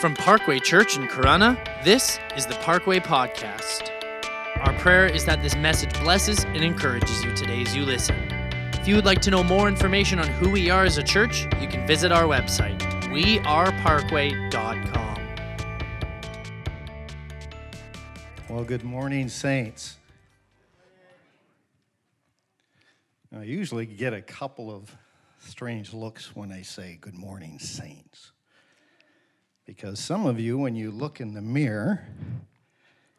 From Parkway Church in Corunna, this is the Parkway Podcast. Our prayer is that this message blesses and encourages you today as you listen. If you would like to know more information on who we are as a church, you can visit our website, weareparkway.com. Well, good morning, Saints. I usually get a couple of strange looks when I say good morning, Saints. Because some of you, when you look in the mirror,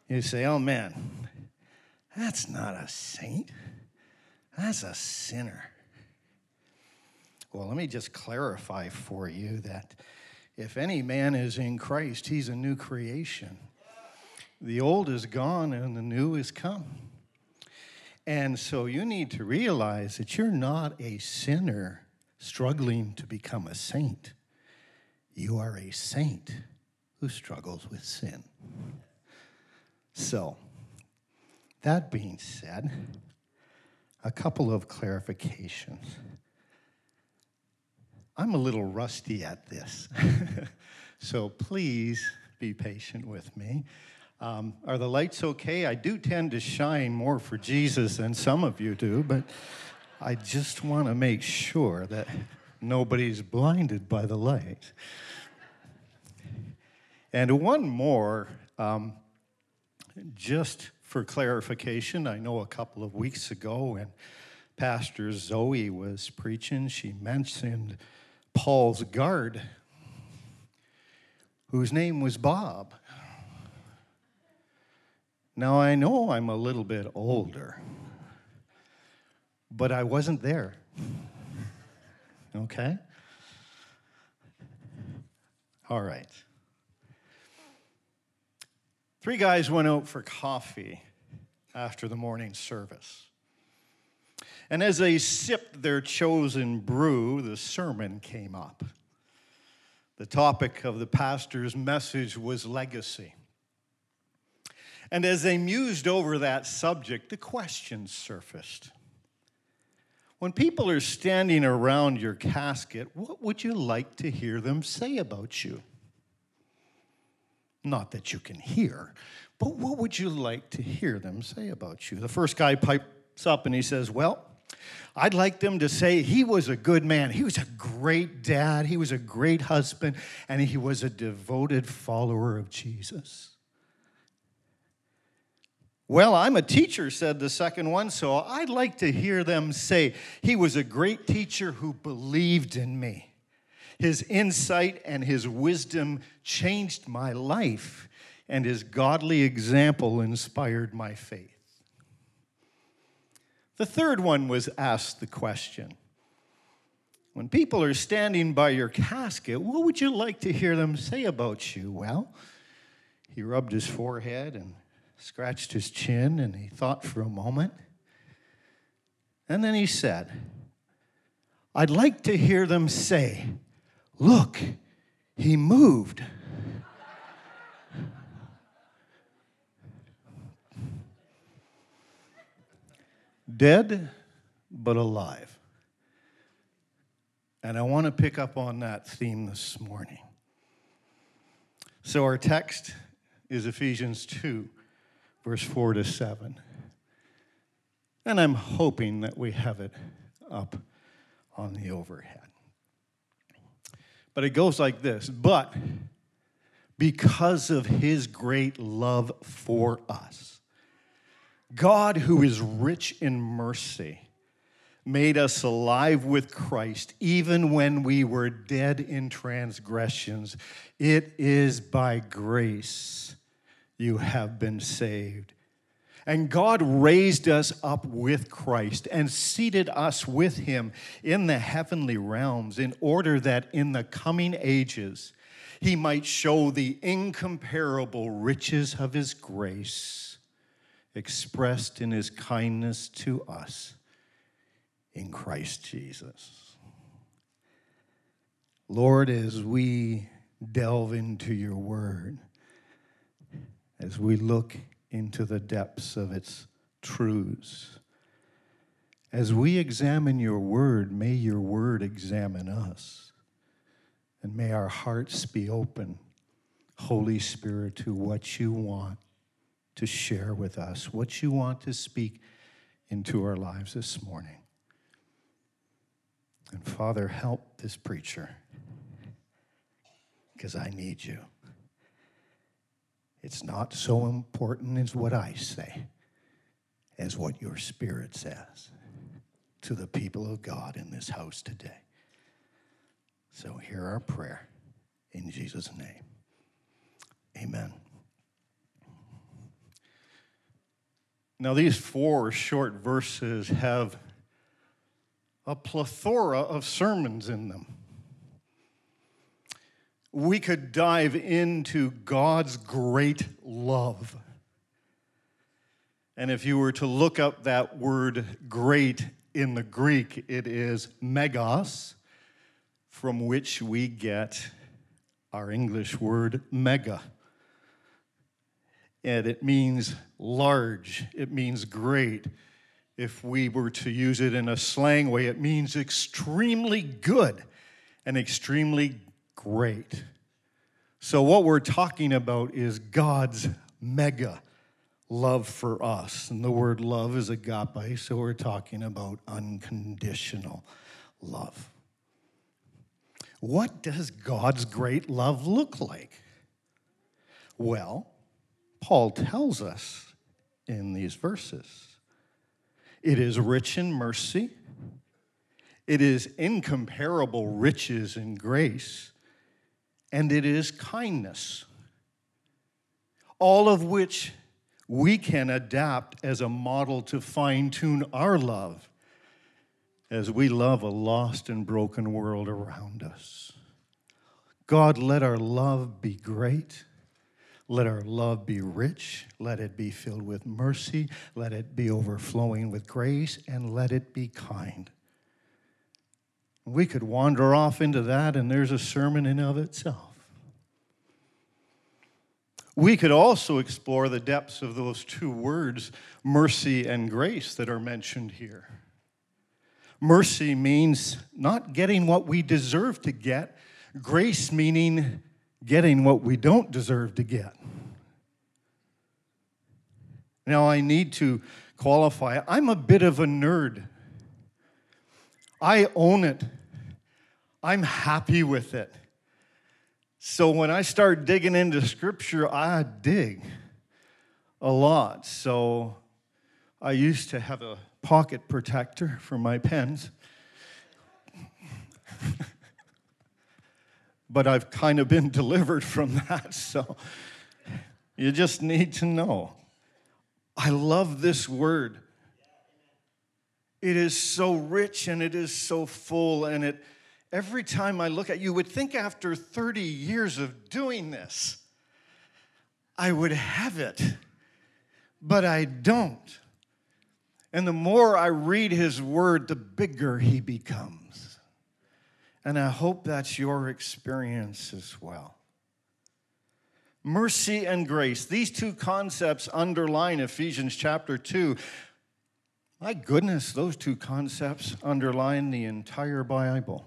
you say, oh man, that's not a saint, that's a sinner. Well, let me just clarify for you that if any man is in Christ, he's a new creation. The old is gone and the new is come. And so you need to realize that you're not a sinner struggling to become a saint. You are a saint who struggles with sin. So, that being said, a couple of clarifications. I'm a little rusty at this, so please be patient with me. Um, are the lights okay? I do tend to shine more for Jesus than some of you do, but I just want to make sure that nobody's blinded by the light. And one more, um, just for clarification, I know a couple of weeks ago when Pastor Zoe was preaching, she mentioned Paul's guard, whose name was Bob. Now, I know I'm a little bit older, but I wasn't there. Okay? All right. Three guys went out for coffee after the morning service. And as they sipped their chosen brew, the sermon came up. The topic of the pastor's message was legacy. And as they mused over that subject, the question surfaced. When people are standing around your casket, what would you like to hear them say about you? Not that you can hear, but what would you like to hear them say about you? The first guy pipes up and he says, Well, I'd like them to say he was a good man. He was a great dad. He was a great husband. And he was a devoted follower of Jesus. Well, I'm a teacher, said the second one, so I'd like to hear them say he was a great teacher who believed in me. His insight and his wisdom changed my life, and his godly example inspired my faith. The third one was asked the question When people are standing by your casket, what would you like to hear them say about you? Well, he rubbed his forehead and scratched his chin and he thought for a moment. And then he said, I'd like to hear them say, Look, he moved. Dead, but alive. And I want to pick up on that theme this morning. So, our text is Ephesians 2 verse 4 to 7. And I'm hoping that we have it up on the overhead. But it goes like this But because of his great love for us, God, who is rich in mercy, made us alive with Christ even when we were dead in transgressions. It is by grace you have been saved. And God raised us up with Christ and seated us with him in the heavenly realms in order that in the coming ages he might show the incomparable riches of his grace expressed in his kindness to us in Christ Jesus. Lord, as we delve into your word, as we look into the depths of its truths. As we examine your word, may your word examine us. And may our hearts be open Holy Spirit, to what you want to share with us, what you want to speak into our lives this morning. And Father, help this preacher because I need you. It's not so important as what I say as what your Spirit says to the people of God in this house today. So hear our prayer in Jesus' name. Amen. Now, these four short verses have a plethora of sermons in them. We could dive into God's great love. And if you were to look up that word great in the Greek, it is megas, from which we get our English word mega and it means large, it means great. If we were to use it in a slang way, it means extremely good and extremely great. So, what we're talking about is God's mega love for us. And the word love is agape, so we're talking about unconditional love. What does God's great love look like? Well, Paul tells us in these verses. It is rich in mercy, it is incomparable riches in grace, and it is kindness. All of which we can adapt as a model to fine tune our love as we love a lost and broken world around us. God, let our love be great. Let our love be rich. Let it be filled with mercy. Let it be overflowing with grace. And let it be kind. We could wander off into that, and there's a sermon in of itself. We could also explore the depths of those two words, mercy and grace, that are mentioned here. Mercy means not getting what we deserve to get, grace meaning getting what we don't deserve to get. Now, I need to qualify. I'm a bit of a nerd. I own it. I'm happy with it. So when I start digging into scripture, I dig a lot. So I used to have a pocket protector for my pens. but I've kind of been delivered from that. So you just need to know. I love this word. It is so rich and it is so full, and it every time I look at you would think after 30 years of doing this, I would have it, but I don't. And the more I read his word, the bigger he becomes. And I hope that's your experience as well. Mercy and grace, these two concepts underline Ephesians chapter 2. My goodness, those two concepts underline the entire Bible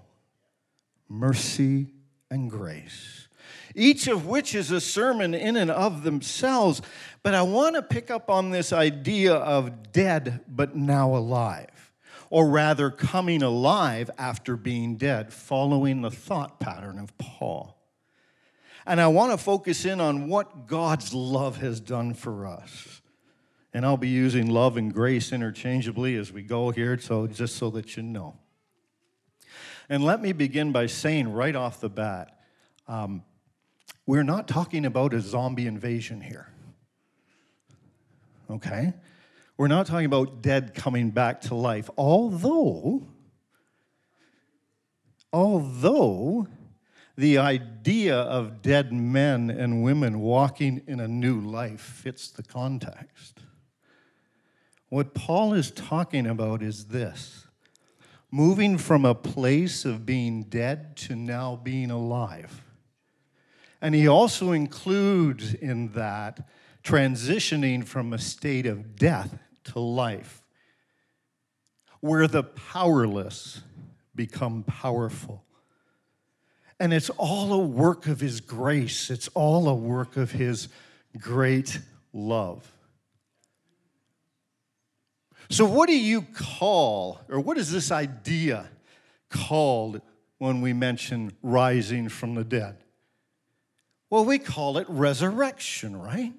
mercy and grace, each of which is a sermon in and of themselves. But I want to pick up on this idea of dead but now alive or rather coming alive after being dead, following the thought pattern of Paul. And I want to focus in on what God's love has done for us. And I'll be using love and grace interchangeably as we go here, so just so that you know. And let me begin by saying right off the bat um, we're not talking about a zombie invasion here. Okay? We're not talking about dead coming back to life, although, although the idea of dead men and women walking in a new life fits the context. What Paul is talking about is this moving from a place of being dead to now being alive. And he also includes in that transitioning from a state of death to life, where the powerless become powerful, And it's all a work of His grace, it's all a work of His great love. So, what do you call, or what is this idea called when we mention rising from the dead? Well, we call it resurrection, right?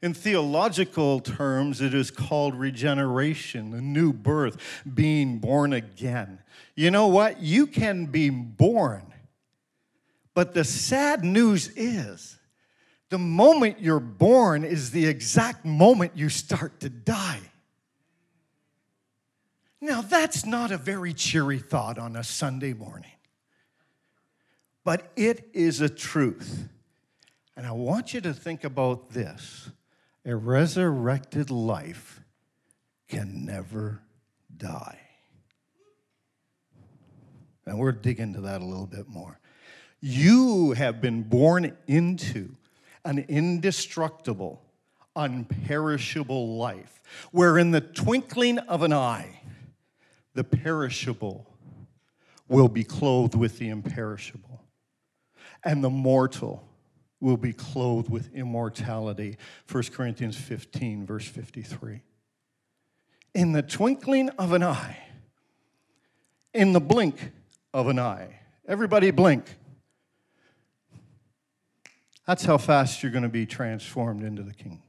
In theological terms, it is called regeneration, the new birth, being born again. You know what? You can be born, but the sad news is the moment you're born is the exact moment you start to die. Now, that's not a very cheery thought on a Sunday morning, but it is a truth. And I want you to think about this a resurrected life can never die. And we're digging into that a little bit more. You have been born into an indestructible, unperishable life, where in the twinkling of an eye, the perishable will be clothed with the imperishable, and the mortal will be clothed with immortality. 1 Corinthians 15, verse 53. In the twinkling of an eye, in the blink of an eye, everybody blink. That's how fast you're going to be transformed into the King.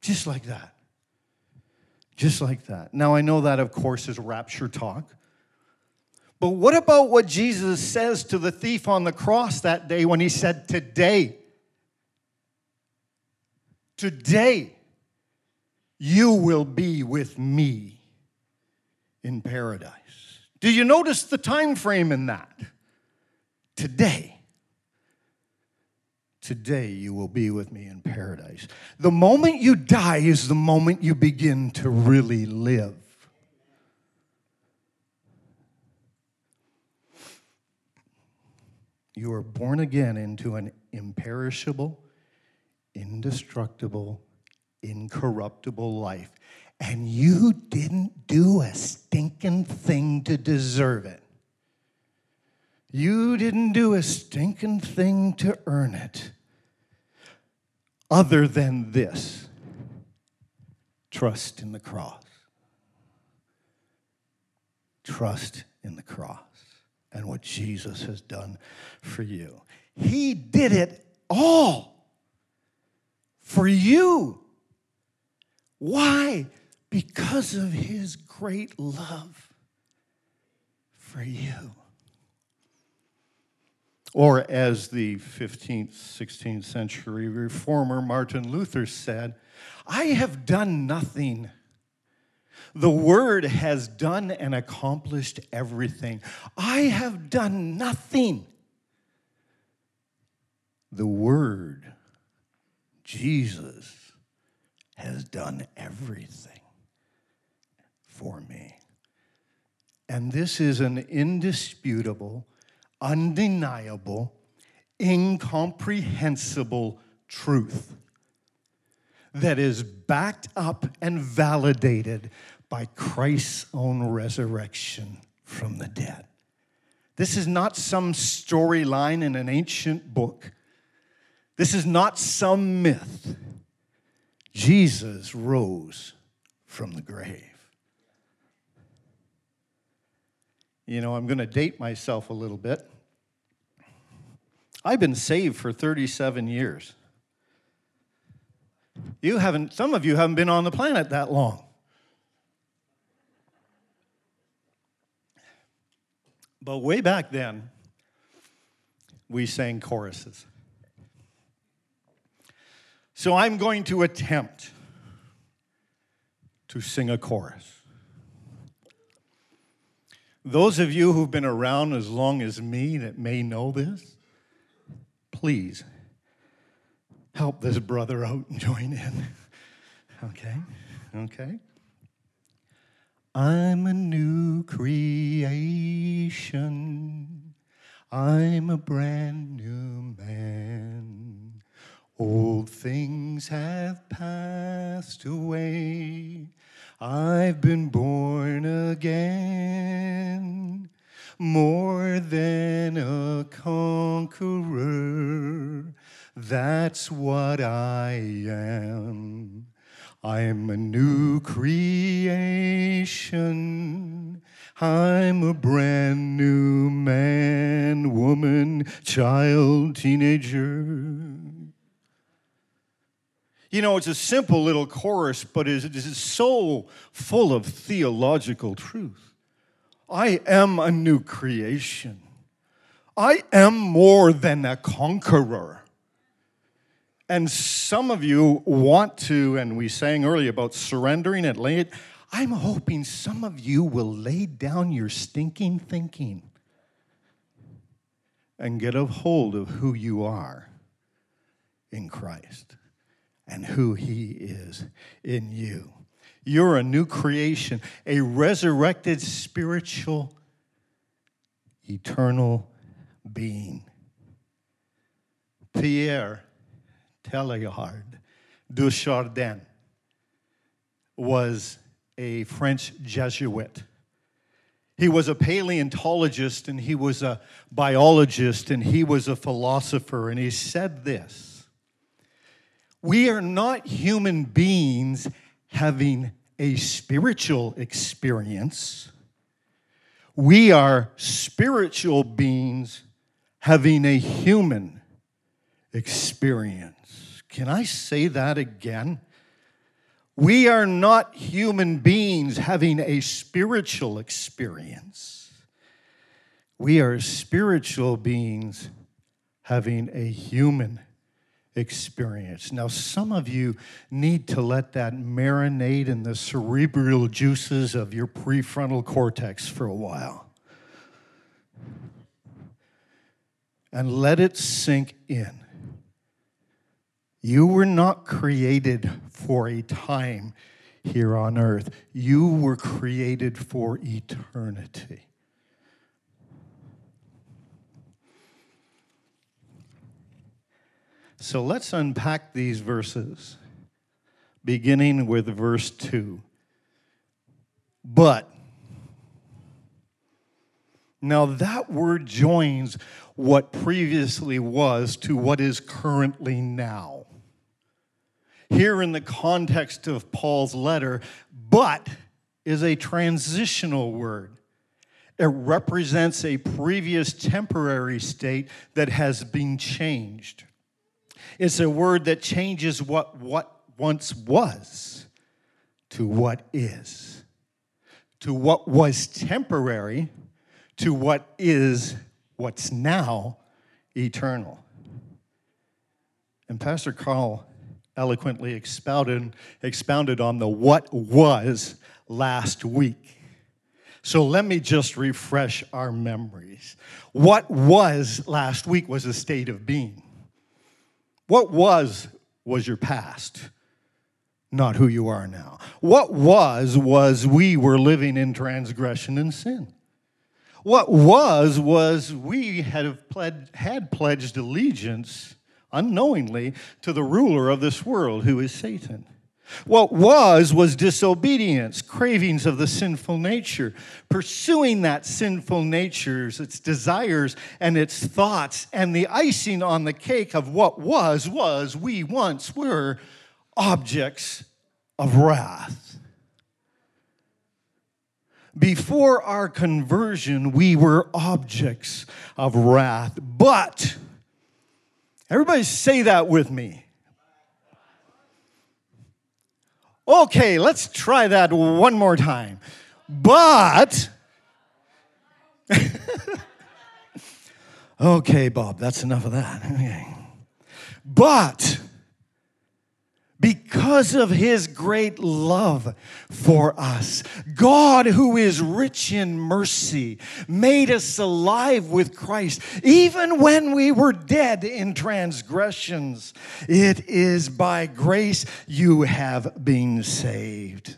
Just like that. Just like that. Now, I know that, of course, is rapture talk. But what about what Jesus says to the thief on the cross that day when he said, Today, today, you will be with me in paradise. Do you notice the time frame in that? Today. Today you will be with me in paradise. The moment you die is the moment you begin to really live. You are born again into an imperishable, indestructible, incorruptible life. And you didn't do a stinking thing to deserve it. You didn't do a stinking thing to earn it other than this trust in the cross. Trust in the cross and what Jesus has done for you. He did it all for you. Why? Because of his great love for you. Or, as the 15th, 16th century reformer Martin Luther said, I have done nothing. The Word has done and accomplished everything. I have done nothing. The Word, Jesus, has done everything for me. And this is an indisputable undeniable, incomprehensible truth that is backed up and validated by Christ's own resurrection from the dead. This is not some storyline in an ancient book. This is not some myth. Jesus rose from the grave. You know, I'm going to date myself a little bit. I've been saved for 37 years. You haven't, some of you haven't been on the planet that long. But way back then, we sang choruses. So I'm going to attempt to sing a chorus. Those of you who've been around as long as me that may know this, please help this brother out and join in. Okay? Okay? I'm a new creation. I'm a brand new man. Old things have passed away. I've been born again. more than a conqueror. That's what I am. I'm a new creation. I'm a brand new man, woman, child, teenager. You know, it's a simple little chorus, but it is so full of theological truth. I am a new creation. I am more than a conqueror. And some of you want to, and we sang earlier about surrendering it, lay it. I'm hoping some of you will lay down your stinking thinking and get a hold of who you are in Christ and who He is in you. You're a new creation, a resurrected spiritual, eternal being. Pierre Teilhard de Chardin was a French Jesuit. He was a paleontologist and he was a biologist and he was a philosopher, and he said this we are not human beings having a spiritual experience. We are spiritual beings having a human experience. Can I say that again? We are not human beings having a spiritual experience. We are spiritual beings having a human experience. Now, some of you need to let that marinate in the cerebral juices of your prefrontal cortex for a while. And let it sink in. You were not created for a time here on earth, you were created for eternity. So let's unpack these verses, beginning with verse 2. But, now that word joins what previously was to what is currently now. Here, in the context of Paul's letter, but is a transitional word. It represents a previous temporary state that has been changed. It's a word that changes what, what once was to what is, to what was temporary, to what is what's now eternal. And Pastor Carl eloquently expounded, expounded on the what was last week. So let me just refresh our memories. What was last week was a state of being. What was, was your past, not who you are now. What was, was we were living in transgression and sin. What was, was we had, pled, had pledged allegiance unknowingly to the ruler of this world, who is Satan. What was, was disobedience, cravings of the sinful nature, pursuing that sinful nature's, its desires and its thoughts. And the icing on the cake of what was, was we once were objects of wrath. Before our conversion, we were objects of wrath. But, everybody say that with me Okay, let's try that one more time. But, okay, Bob, that's enough of that. Okay. But, because of his great love for us. God, who is rich in mercy, made us alive with Christ, even when we were dead in transgressions. It is by grace you have been saved.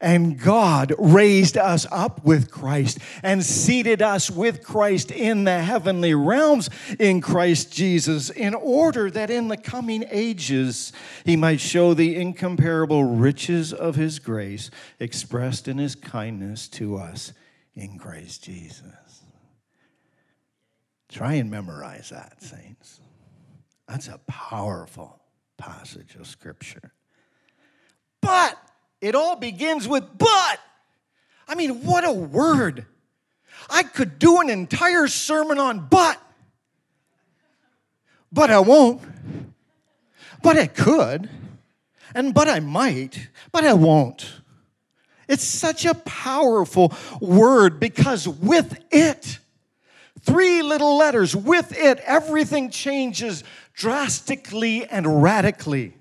And God raised us up with Christ and seated us with Christ in the heavenly realms in Christ Jesus, in order that in the coming ages he might show the incomparable riches of his grace expressed in his kindness to us in Christ Jesus. Try and memorize that, saints. That's a powerful passage of Scripture. But it all begins with but. I mean, what a word. I could do an entire sermon on but, but I won't. But I could, and but I might, but I won't. It's such a powerful word because with it, three little letters, with it, everything changes drastically and radically.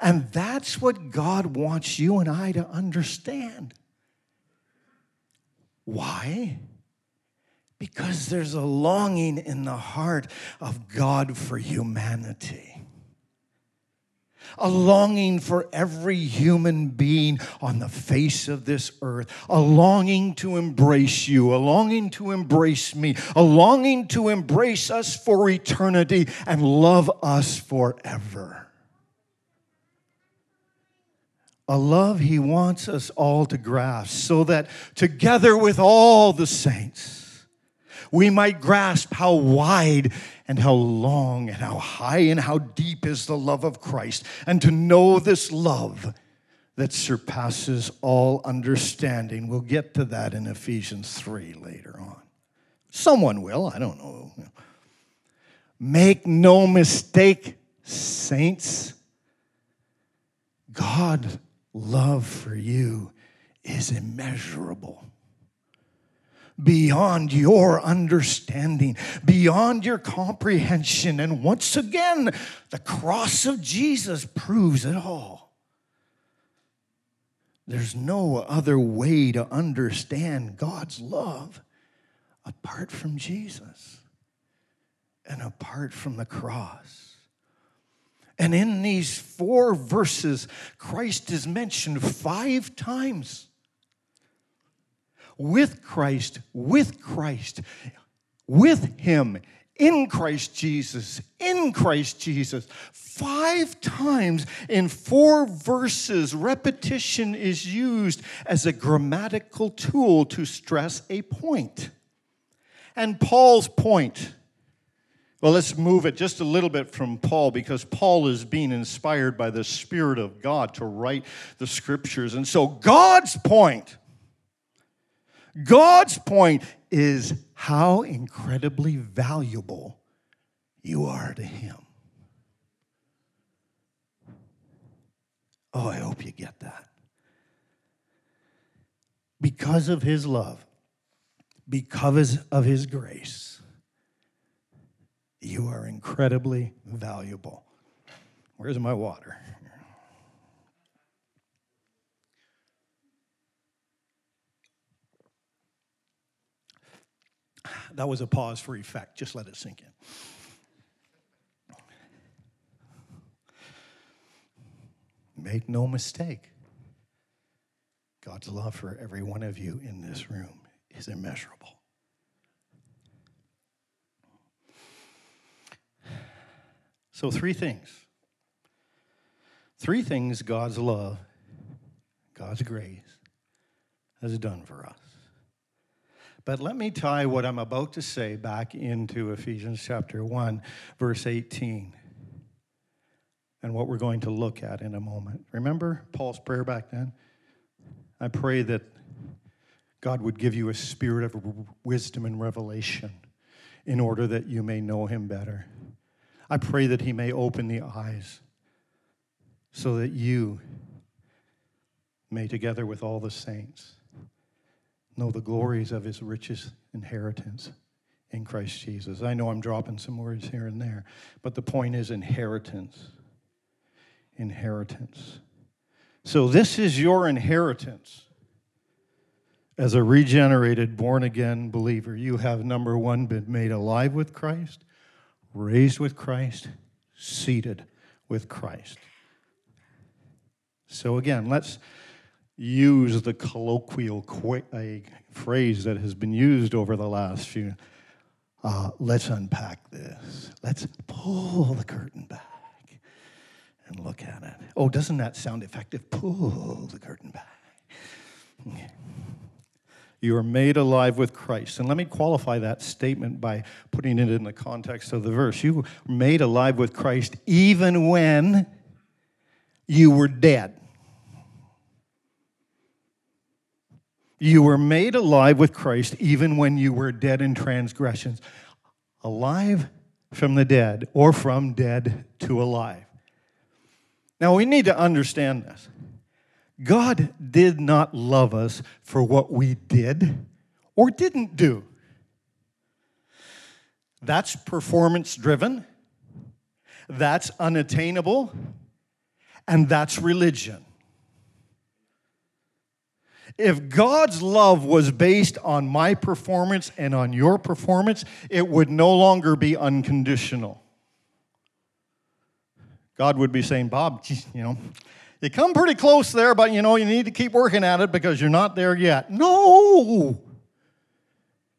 And that's what God wants you and I to understand. Why? Because there's a longing in the heart of God for humanity a longing for every human being on the face of this earth, a longing to embrace you, a longing to embrace me, a longing to embrace us for eternity and love us forever. A love he wants us all to grasp so that together with all the saints, we might grasp how wide and how long and how high and how deep is the love of Christ, and to know this love that surpasses all understanding. We'll get to that in Ephesians 3 later on. Someone will, I don't know. Make no mistake, saints. God's love for you is immeasurable beyond your understanding, beyond your comprehension. And once again, the cross of Jesus proves it all. There's no other way to understand God's love apart from Jesus and apart from the cross. And in these four verses, Christ is mentioned five times with Christ, with Christ, with Him, in Christ Jesus, in Christ Jesus. Five times in four verses, repetition is used as a grammatical tool to stress a point. And Paul's point, well, let's move it just a little bit from Paul because Paul is being inspired by the Spirit of God to write the scriptures. And so, God's point God's point is how incredibly valuable you are to Him. Oh, I hope you get that. Because of His love, because of His grace, you are incredibly valuable. Where's my water? That was a pause for effect. Just let it sink in. Make no mistake, God's love for every one of you in this room is immeasurable. So, three things. Three things God's love, God's grace has done for us. But let me tie what I'm about to say back into Ephesians chapter 1, verse 18, and what we're going to look at in a moment. Remember Paul's prayer back then? I pray that God would give you a spirit of wisdom and revelation in order that you may know him better. I pray that he may open the eyes so that you may, together with all the saints, know the glories of his richest inheritance in Christ Jesus. I know I'm dropping some words here and there, but the point is inheritance. Inheritance. So, this is your inheritance. As a regenerated, born again believer, you have number one, been made alive with Christ, raised with Christ, seated with Christ. So, again, let's use the colloquial qu- phrase that has been used over the last few. Uh, let's unpack this. Let's pull the curtain back and look at it. Oh, doesn't that sound effective? Pull the curtain back. Okay. You are made alive with Christ. And let me qualify that statement by putting it in the context of the verse. You were made alive with Christ even when you were dead. You were made alive with Christ even when you were dead in transgressions. Alive from the dead, or from dead to alive. Now we need to understand this. God did not love us for what we did or didn't do. That's performance driven, that's unattainable, and that's religion. If God's love was based on my performance and on your performance, it would no longer be unconditional. God would be saying, Bob, you know, you come pretty close there, but you know, you need to keep working at it because you're not there yet. No,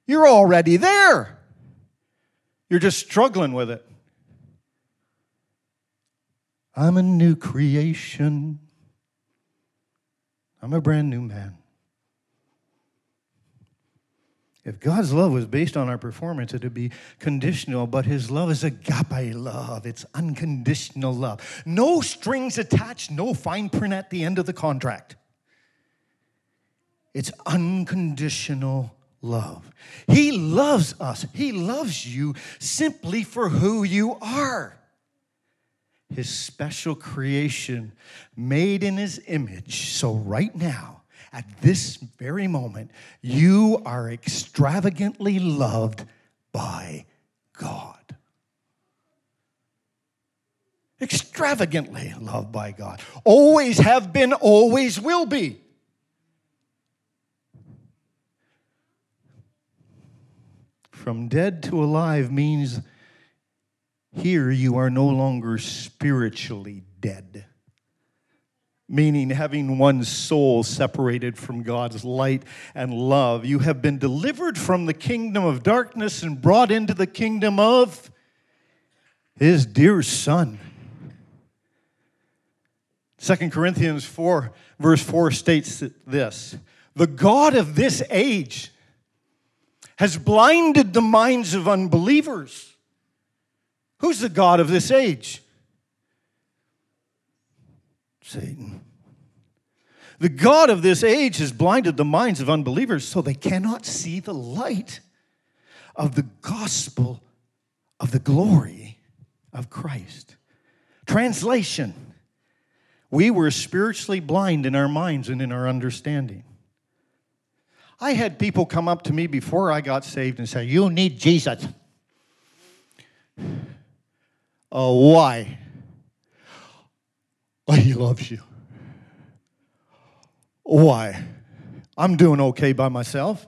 you're already there. You're just struggling with it. I'm a new creation. I'm a brand new man. If God's love was based on our performance, it would be conditional, but His love is agape love. It's unconditional love. No strings attached, no fine print at the end of the contract. It's unconditional love. He loves us, He loves you simply for who you are. His special creation, made in His image. So, right now, at this very moment, you are extravagantly loved by God. Extravagantly loved by God. Always have been, always will be. From dead to alive means here you are no longer spiritually dead meaning having one's soul separated from God's light and love. You have been delivered from the kingdom of darkness and brought into the kingdom of his dear son. 2 Corinthians 4, verse 4 states this The God of this age has blinded the minds of unbelievers. Who's the God of this age? Satan. The God of this age has blinded the minds of unbelievers so they cannot see the light of the gospel of the glory of Christ. Translation We were spiritually blind in our minds and in our understanding. I had people come up to me before I got saved and say, You need Jesus. Oh, why? Oh, he loves you. Why? I'm doing okay by myself.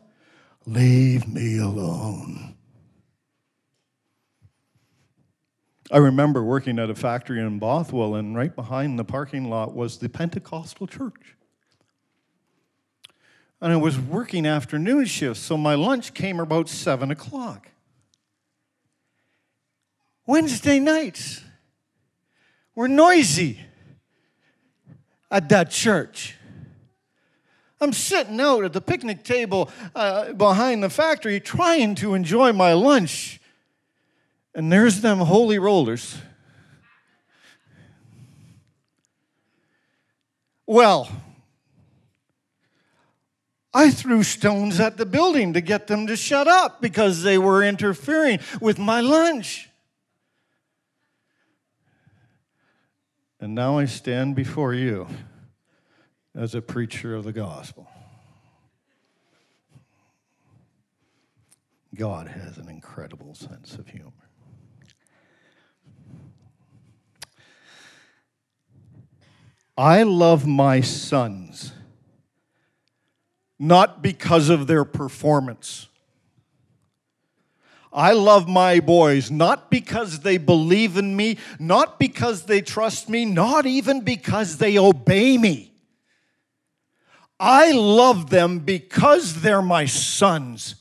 Leave me alone. I remember working at a factory in Bothwell, and right behind the parking lot was the Pentecostal church. And I was working afternoon shifts, so my lunch came about 7 o'clock. Wednesday nights were noisy at that church. I'm sitting out at the picnic table uh, behind the factory trying to enjoy my lunch. And there's them holy rollers. Well, I threw stones at the building to get them to shut up because they were interfering with my lunch. And now I stand before you as a preacher of the gospel. God has an incredible sense of humor. I love my sons not because of their performance I love my boys not because they believe in me, not because they trust me, not even because they obey me. I love them because they're my sons,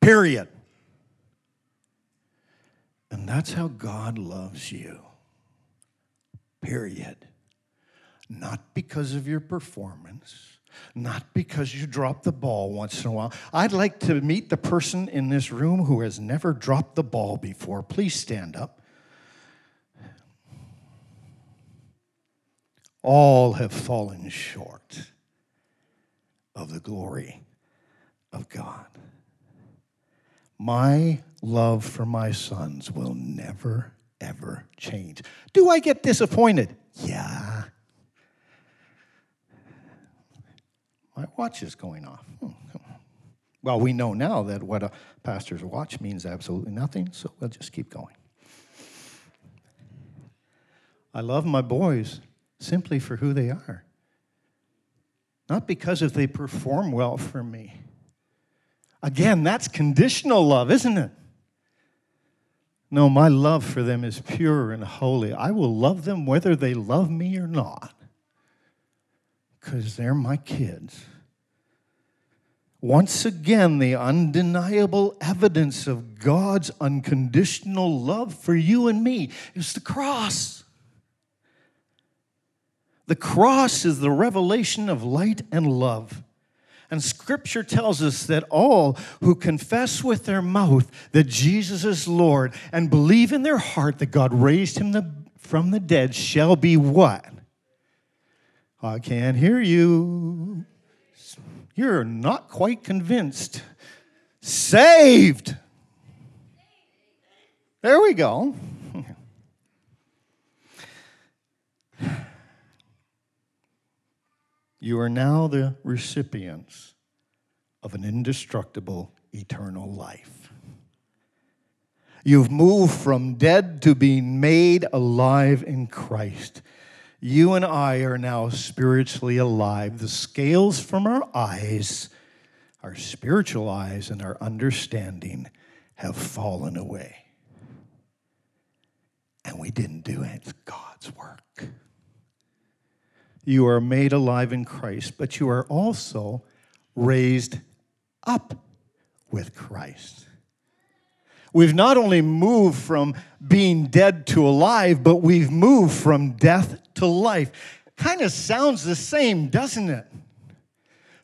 period. And that's how God loves you, period. not because of your performance, not because you drop the ball once in a while. I'd like to meet the person in this room who has never dropped the ball before. Please stand up. All have fallen short of the glory of God. My love for my sons will never, ever change. Do I get disappointed? Yeah. My watch is going off. Hmm. Well, we know now that what a pastor's watch means absolutely nothing, so we'll just keep going. I love my boys simply for who they are, not because if they perform well for me. Again, that's conditional love, isn't it? No, my love for them is pure and holy. I will love them whether they love me or not, because they're my kids. Once again, the undeniable evidence of God's unconditional love for you and me is the cross. The cross is the revelation of light and love. And scripture tells us that all who confess with their mouth that Jesus is Lord and believe in their heart that God raised him from the dead shall be what? I can't hear you. You're not quite convinced. Saved. There we go. You are now the recipients of an indestructible eternal life. You've moved from dead to being made alive in Christ. You and I are now spiritually alive. The scales from our eyes, our spiritual eyes, and our understanding have fallen away. And we didn't do it, it's God's work. You are made alive in Christ, but you are also raised up with Christ. We've not only moved from being dead to alive, but we've moved from death to life. Kind of sounds the same, doesn't it?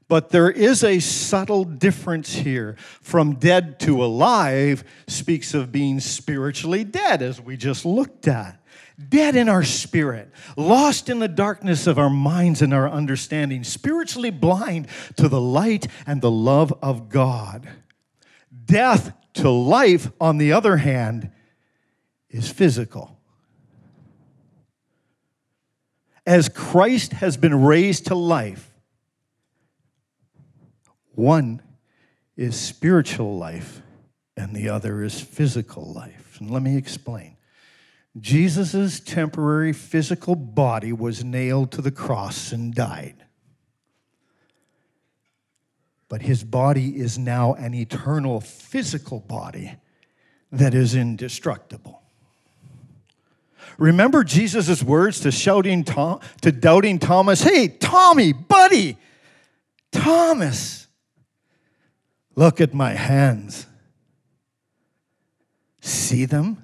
But there is a subtle difference here. From dead to alive speaks of being spiritually dead, as we just looked at dead in our spirit, lost in the darkness of our minds and our understanding, spiritually blind to the light and the love of God. Death to life, on the other hand, is physical. As Christ has been raised to life, one is spiritual life and the other is physical life. And let me explain. Jesus' temporary physical body was nailed to the cross and died. But his body is now an eternal physical body that is indestructible. Remember Jesus' words to shouting Tom, to doubting Thomas, "Hey, Tommy, buddy, Thomas, look at my hands. See them?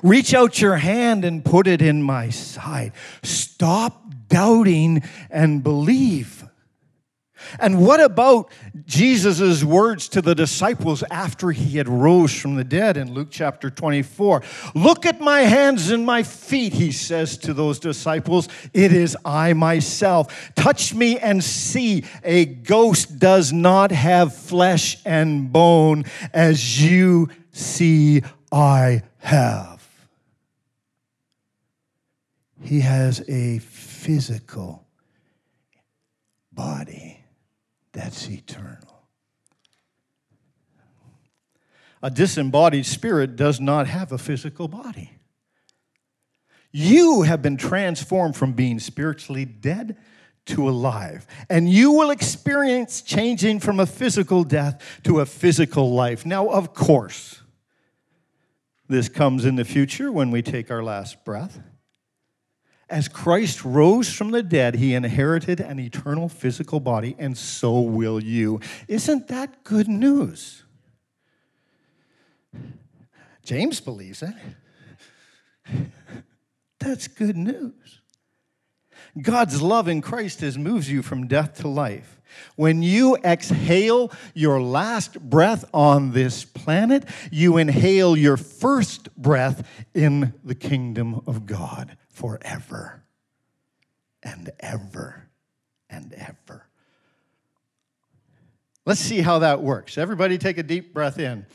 Reach out your hand and put it in my side. Stop doubting and believe. And what about Jesus' words to the disciples after he had rose from the dead in Luke chapter 24? Look at my hands and my feet, he says to those disciples. It is I myself. Touch me and see. A ghost does not have flesh and bone as you see I have. He has a physical body that's eternal. A disembodied spirit does not have a physical body. You have been transformed from being spiritually dead to alive. And you will experience changing from a physical death to a physical life. Now, of course, this comes in the future when we take our last breath. As Christ rose from the dead, he inherited an eternal physical body, and so will you. Isn't that good news? James believes it. That's good news. God's love in Christ has moves you from death to life. When you exhale your last breath on this planet, you inhale your first breath in the kingdom of God forever and ever and ever. Let's see how that works. Everybody take a deep breath in.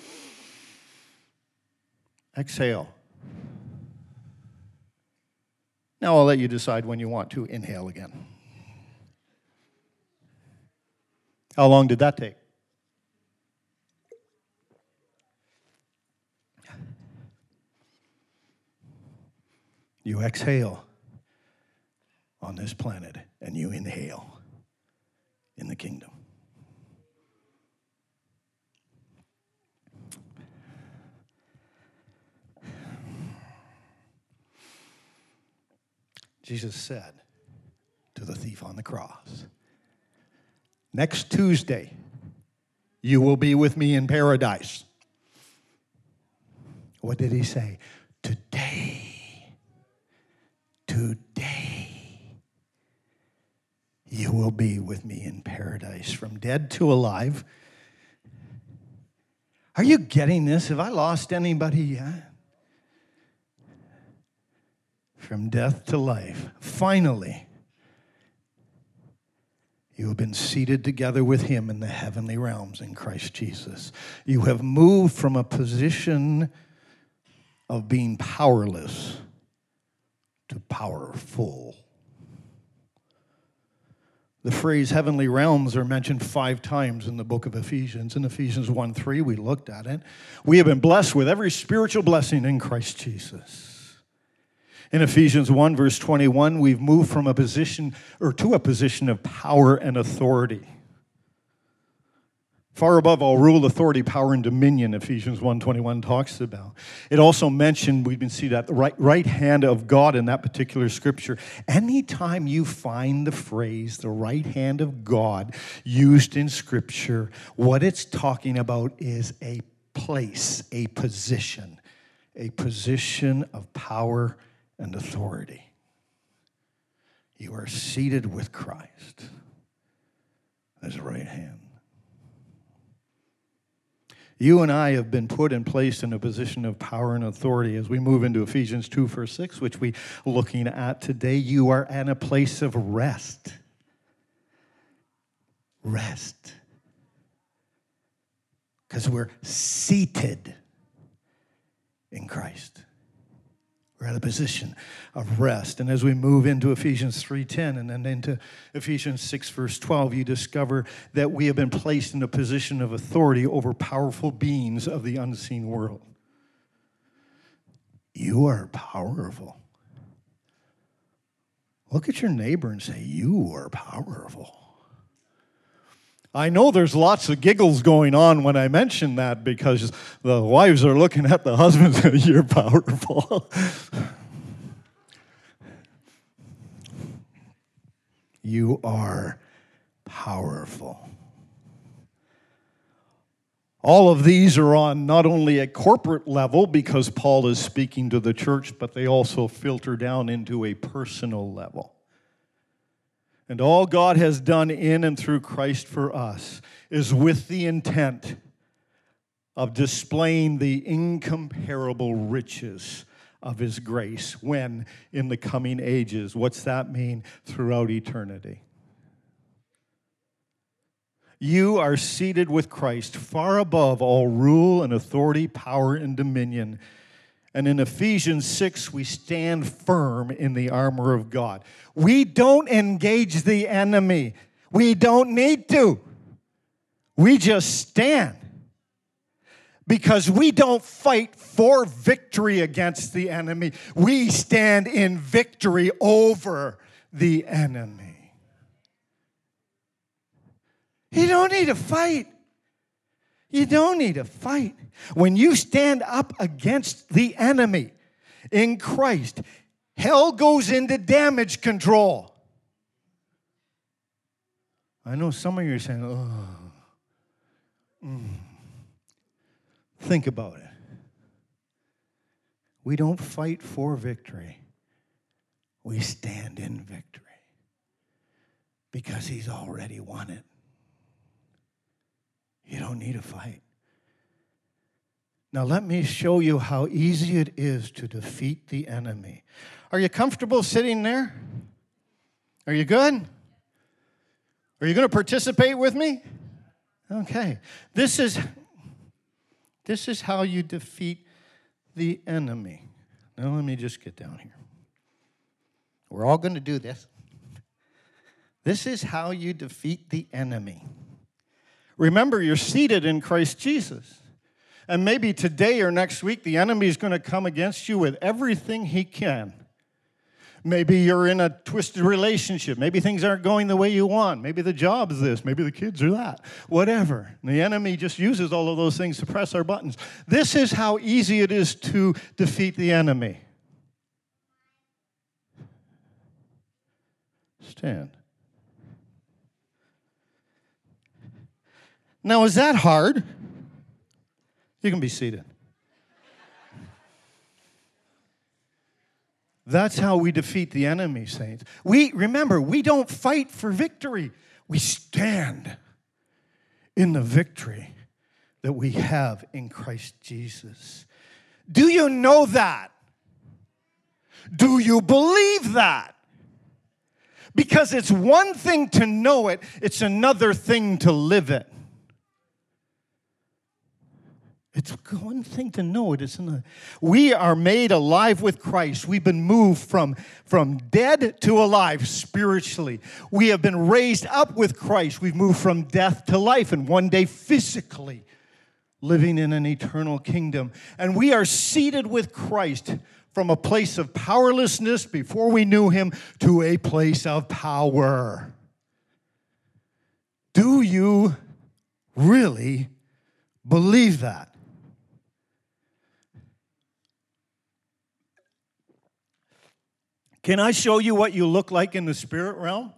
Exhale. Now I'll let you decide when you want to inhale again. How long did that take? You exhale on this planet and you inhale in the kingdom. Jesus said to the thief on the cross, Next Tuesday, you will be with me in paradise. What did he say? Today, today, you will be with me in paradise. From dead to alive. Are you getting this? Have I lost anybody yet? From death to life. Finally, you have been seated together with him in the heavenly realms in Christ Jesus. You have moved from a position of being powerless to powerful. The phrase heavenly realms are mentioned five times in the book of Ephesians. In Ephesians 1 3, we looked at it. We have been blessed with every spiritual blessing in Christ Jesus. In Ephesians 1, verse 21, we've moved from a position or to a position of power and authority. Far above all rule, authority, power, and dominion, Ephesians 1.21 talks about. It also mentioned, we can see that the right, right hand of God in that particular scripture. Anytime you find the phrase, the right hand of God, used in scripture, what it's talking about is a place, a position, a position of power and authority. You are seated with Christ his right hand. You and I have been put and placed in a position of power and authority as we move into Ephesians 2, verse 6, which we're looking at today. You are in a place of rest. Rest. Because we're seated in Christ. We're at a position of rest. And as we move into Ephesians 3:10 and then into Ephesians 6 verse 12, you discover that we have been placed in a position of authority over powerful beings of the unseen world. You are powerful. Look at your neighbor and say, "You are powerful." I know there's lots of giggles going on when I mention that because the wives are looking at the husbands and you're powerful. you are powerful. All of these are on not only a corporate level because Paul is speaking to the church, but they also filter down into a personal level. And all God has done in and through Christ for us is with the intent of displaying the incomparable riches of His grace when in the coming ages. What's that mean? Throughout eternity. You are seated with Christ far above all rule and authority, power and dominion and in Ephesians 6, we stand firm in the armor of God. We don't engage the enemy, we don't need to. We just stand because we don't fight for victory against the enemy. We stand in victory over the enemy. You don't need to fight. You don't need to fight. When you stand up against the enemy in Christ, hell goes into damage control. I know some of you are saying, oh. Mm. Think about it. We don't fight for victory, we stand in victory. because he's already won it. You don't need to fight. Now, let me show you how easy it is to defeat the enemy. Are you comfortable sitting there? Are you good? Are you going to participate with me? Okay. This is this is how you defeat the enemy. Now let me just get down here. We're all going to do this. This is how you defeat the enemy. Remember, you're seated in Christ Jesus. And maybe today or next week, the enemy is going to come against you with everything he can. Maybe you're in a twisted relationship. Maybe things aren't going the way you want. Maybe the job's this. Maybe the kids are that. Whatever. And the enemy just uses all of those things to press our buttons. This is how easy it is to defeat the enemy. Stand. Now, is that hard? You can be seated. That's how we defeat the enemy, saints. We remember, we don't fight for victory. We stand in the victory that we have in Christ Jesus. Do you know that? Do you believe that? Because it's one thing to know it, it's another thing to live it. It's one thing to know it, it's another. We are made alive with Christ. We've been moved from, from dead to alive spiritually. We have been raised up with Christ. We've moved from death to life, and one day physically living in an eternal kingdom. And we are seated with Christ from a place of powerlessness before we knew him to a place of power. Do you really believe that? Can I show you what you look like in the spirit realm?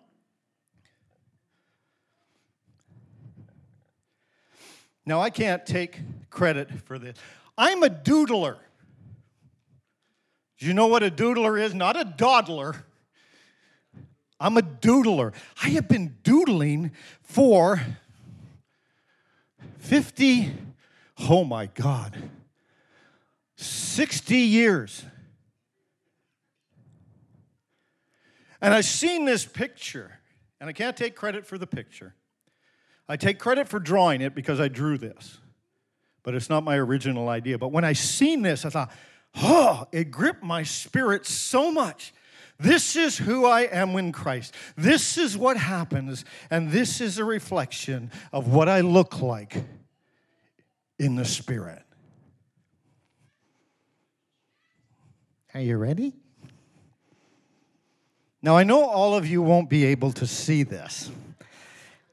Now, I can't take credit for this. I'm a doodler. Do you know what a doodler is? Not a dawdler. I'm a doodler. I have been doodling for 50, oh my God, 60 years. And I've seen this picture, and I can't take credit for the picture. I take credit for drawing it because I drew this, but it's not my original idea. But when I seen this, I thought, oh, it gripped my spirit so much. This is who I am in Christ. This is what happens, and this is a reflection of what I look like in the Spirit. Are you ready? Now, I know all of you won't be able to see this.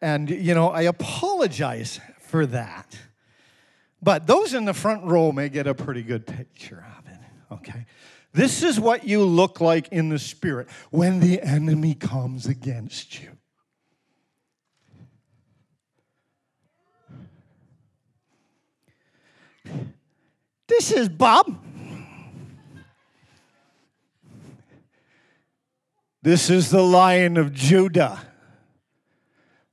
And, you know, I apologize for that. But those in the front row may get a pretty good picture of it, okay? This is what you look like in the spirit when the enemy comes against you. This is Bob. This is the lion of Judah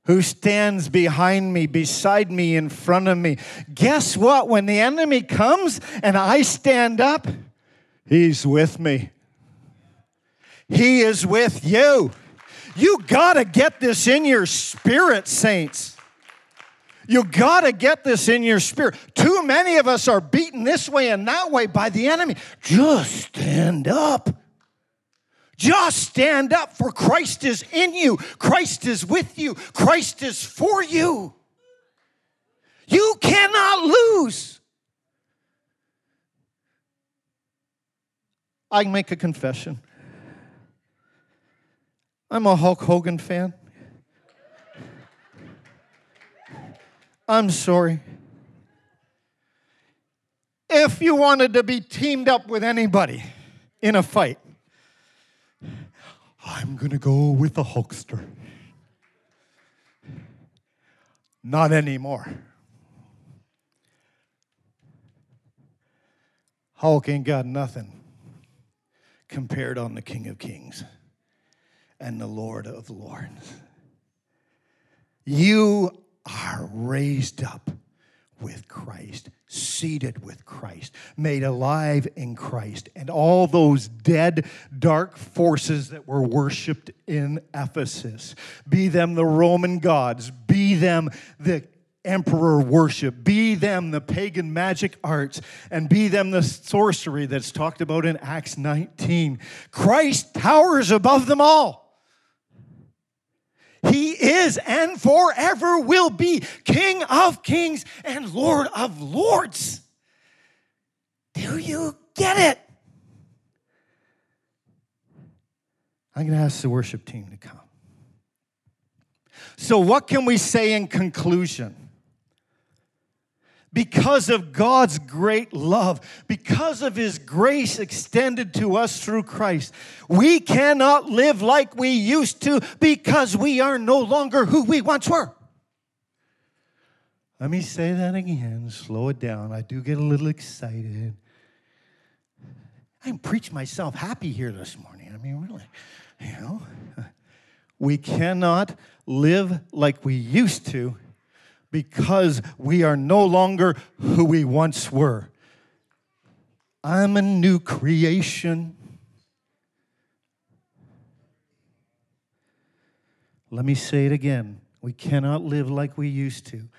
who stands behind me, beside me, in front of me. Guess what? When the enemy comes and I stand up, he's with me. He is with you. You got to get this in your spirit, saints. You got to get this in your spirit. Too many of us are beaten this way and that way by the enemy. Just stand up. Just stand up, for Christ is in you, Christ is with you, Christ is for you. You cannot lose. I make a confession. I'm a Hulk Hogan fan. I'm sorry. If you wanted to be teamed up with anybody in a fight, I'm going to go with the Hulkster. Not anymore. Hulk ain't got nothing compared on the King of Kings and the Lord of Lords. You are raised up with Christ, seated with Christ, made alive in Christ. And all those dead, dark forces that were worshiped in Ephesus, be them the Roman gods, be them the emperor worship, be them the pagan magic arts, and be them the sorcery that's talked about in Acts 19. Christ towers above them all. He is and forever will be King of kings and Lord of lords. Do you get it? I'm going to ask the worship team to come. So, what can we say in conclusion? Because of God's great love, because of His grace extended to us through Christ, we cannot live like we used to because we are no longer who we once were. Let me say that again, slow it down. I do get a little excited. I preach myself happy here this morning. I mean, really, you know, we cannot live like we used to because we are no longer who we once were. I'm a new creation. Let me say it again. We cannot live like we used to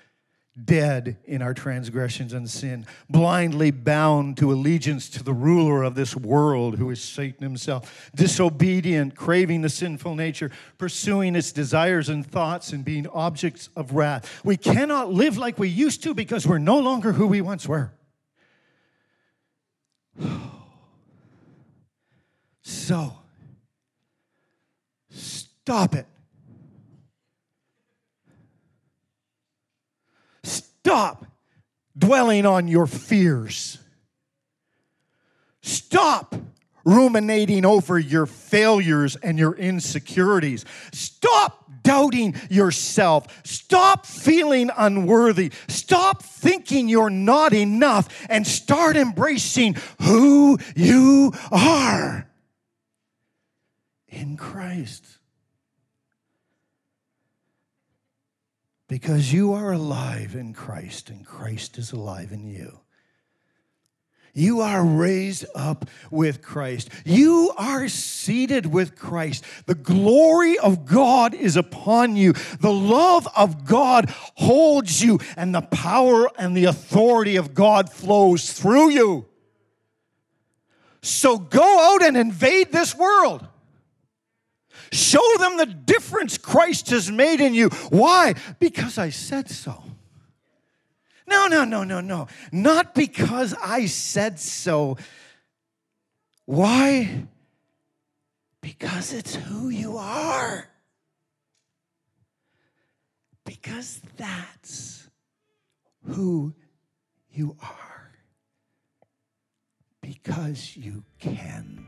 dead in our transgressions and sin, blindly bound to allegiance to the ruler of this world, who is Satan himself, disobedient, craving the sinful nature, pursuing its desires and thoughts, and being objects of wrath. We cannot live like we used to because we're no longer who we once were. So, stop it. Stop dwelling on your fears. Stop ruminating over your failures and your insecurities. Stop doubting yourself. Stop feeling unworthy. Stop thinking you're not enough and start embracing who you are in Christ. Because you are alive in Christ and Christ is alive in you. You are raised up with Christ. You are seated with Christ. The glory of God is upon you. The love of God holds you, and the power and the authority of God flows through you. So go out and invade this world. Show them the difference Christ has made in you. Why? Because I said so. No, no, no, no, no. Not because I said so. Why? Because it's who you are. Because that's who you are. Because you can.